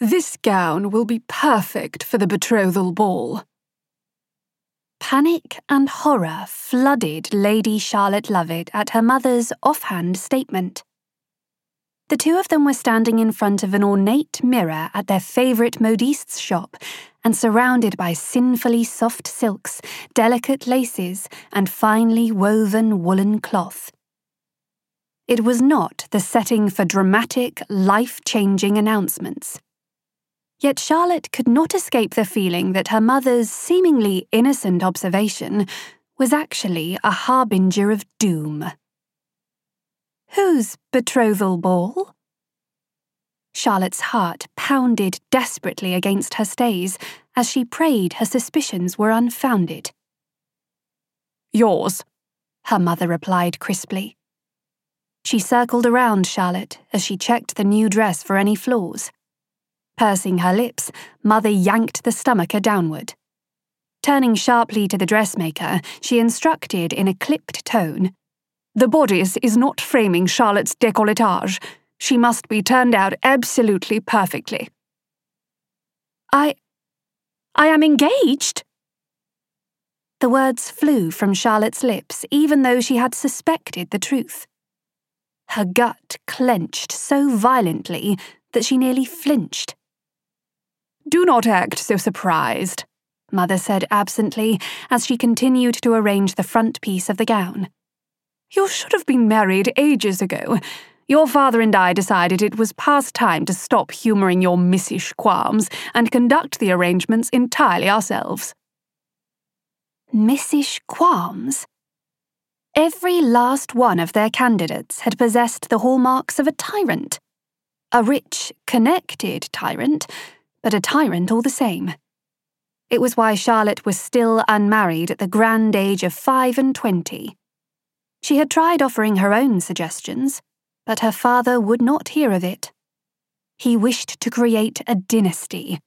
This gown will be perfect for the betrothal ball. Panic and horror flooded Lady Charlotte Lovett at her mother's offhand statement. The two of them were standing in front of an ornate mirror at their favourite modiste's shop and surrounded by sinfully soft silks, delicate laces, and finely woven woolen cloth. It was not the setting for dramatic, life changing announcements. Yet Charlotte could not escape the feeling that her mother's seemingly innocent observation was actually a harbinger of doom. Whose betrothal ball? Charlotte's heart pounded desperately against her stays as she prayed her suspicions were unfounded. Yours, her mother replied crisply. She circled around Charlotte as she checked the new dress for any flaws. Pursing her lips, Mother yanked the stomacher downward. Turning sharply to the dressmaker, she instructed in a clipped tone The bodice is not framing Charlotte's décolletage. She must be turned out absolutely perfectly. I. I am engaged? The words flew from Charlotte's lips, even though she had suspected the truth. Her gut clenched so violently that she nearly flinched. Do not act so surprised, Mother said absently as she continued to arrange the front piece of the gown. You should have been married ages ago. Your father and I decided it was past time to stop humouring your missish qualms and conduct the arrangements entirely ourselves. Missish qualms? Every last one of their candidates had possessed the hallmarks of a tyrant. A rich, connected tyrant but a tyrant all the same. It was why Charlotte was still unmarried at the grand age of five and twenty. She had tried offering her own suggestions, but her father would not hear of it. He wished to create a dynasty,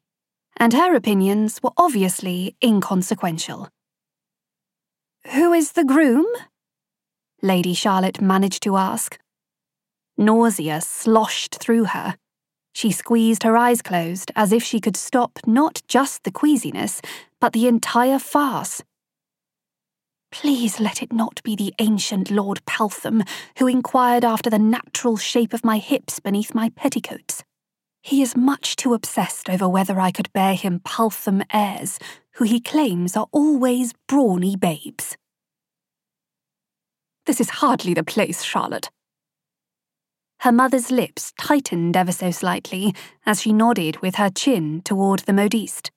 and her opinions were obviously inconsequential. Who is the groom? Lady Charlotte managed to ask. Nausea sloshed through her. She squeezed her eyes closed as if she could stop not just the queasiness, but the entire farce. Please let it not be the ancient Lord Peltham who inquired after the natural shape of my hips beneath my petticoats. He is much too obsessed over whether I could bear him Peltham heirs, who he claims are always brawny babes. This is hardly the place, Charlotte. Her mother's lips tightened ever so slightly as she nodded with her chin toward the modiste.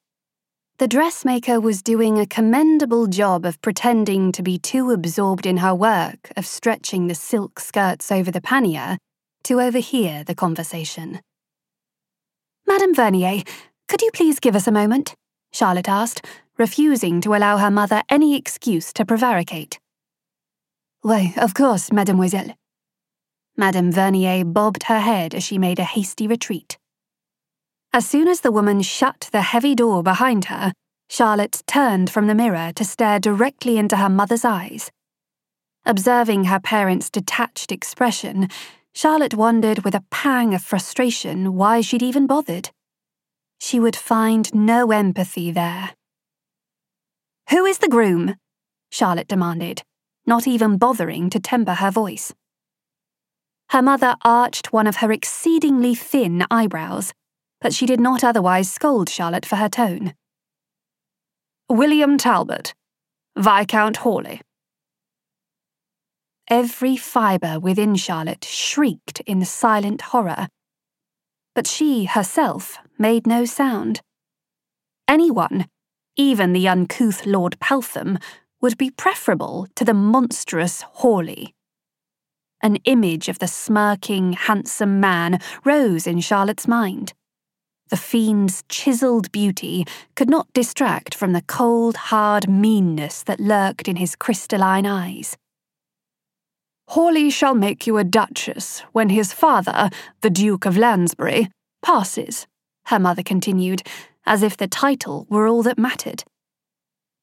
The dressmaker was doing a commendable job of pretending to be too absorbed in her work of stretching the silk skirts over the pannier to overhear the conversation. Madame Vernier, could you please give us a moment? Charlotte asked, refusing to allow her mother any excuse to prevaricate. Why, of course, mademoiselle. Madame Vernier bobbed her head as she made a hasty retreat. As soon as the woman shut the heavy door behind her, Charlotte turned from the mirror to stare directly into her mother's eyes. Observing her parents' detached expression, Charlotte wondered with a pang of frustration why she'd even bothered. She would find no empathy there. Who is the groom? Charlotte demanded, not even bothering to temper her voice. Her mother arched one of her exceedingly thin eyebrows, but she did not otherwise scold Charlotte for her tone. William Talbot, Viscount Hawley. Every fibre within Charlotte shrieked in silent horror. But she herself made no sound. Anyone, even the uncouth Lord Peltham, would be preferable to the monstrous Hawley an image of the smirking, handsome man rose in Charlotte's mind. The fiend's chiselled beauty could not distract from the cold, hard meanness that lurked in his crystalline eyes. Hawley shall make you a duchess when his father, the Duke of Lansbury, passes, her mother continued, as if the title were all that mattered.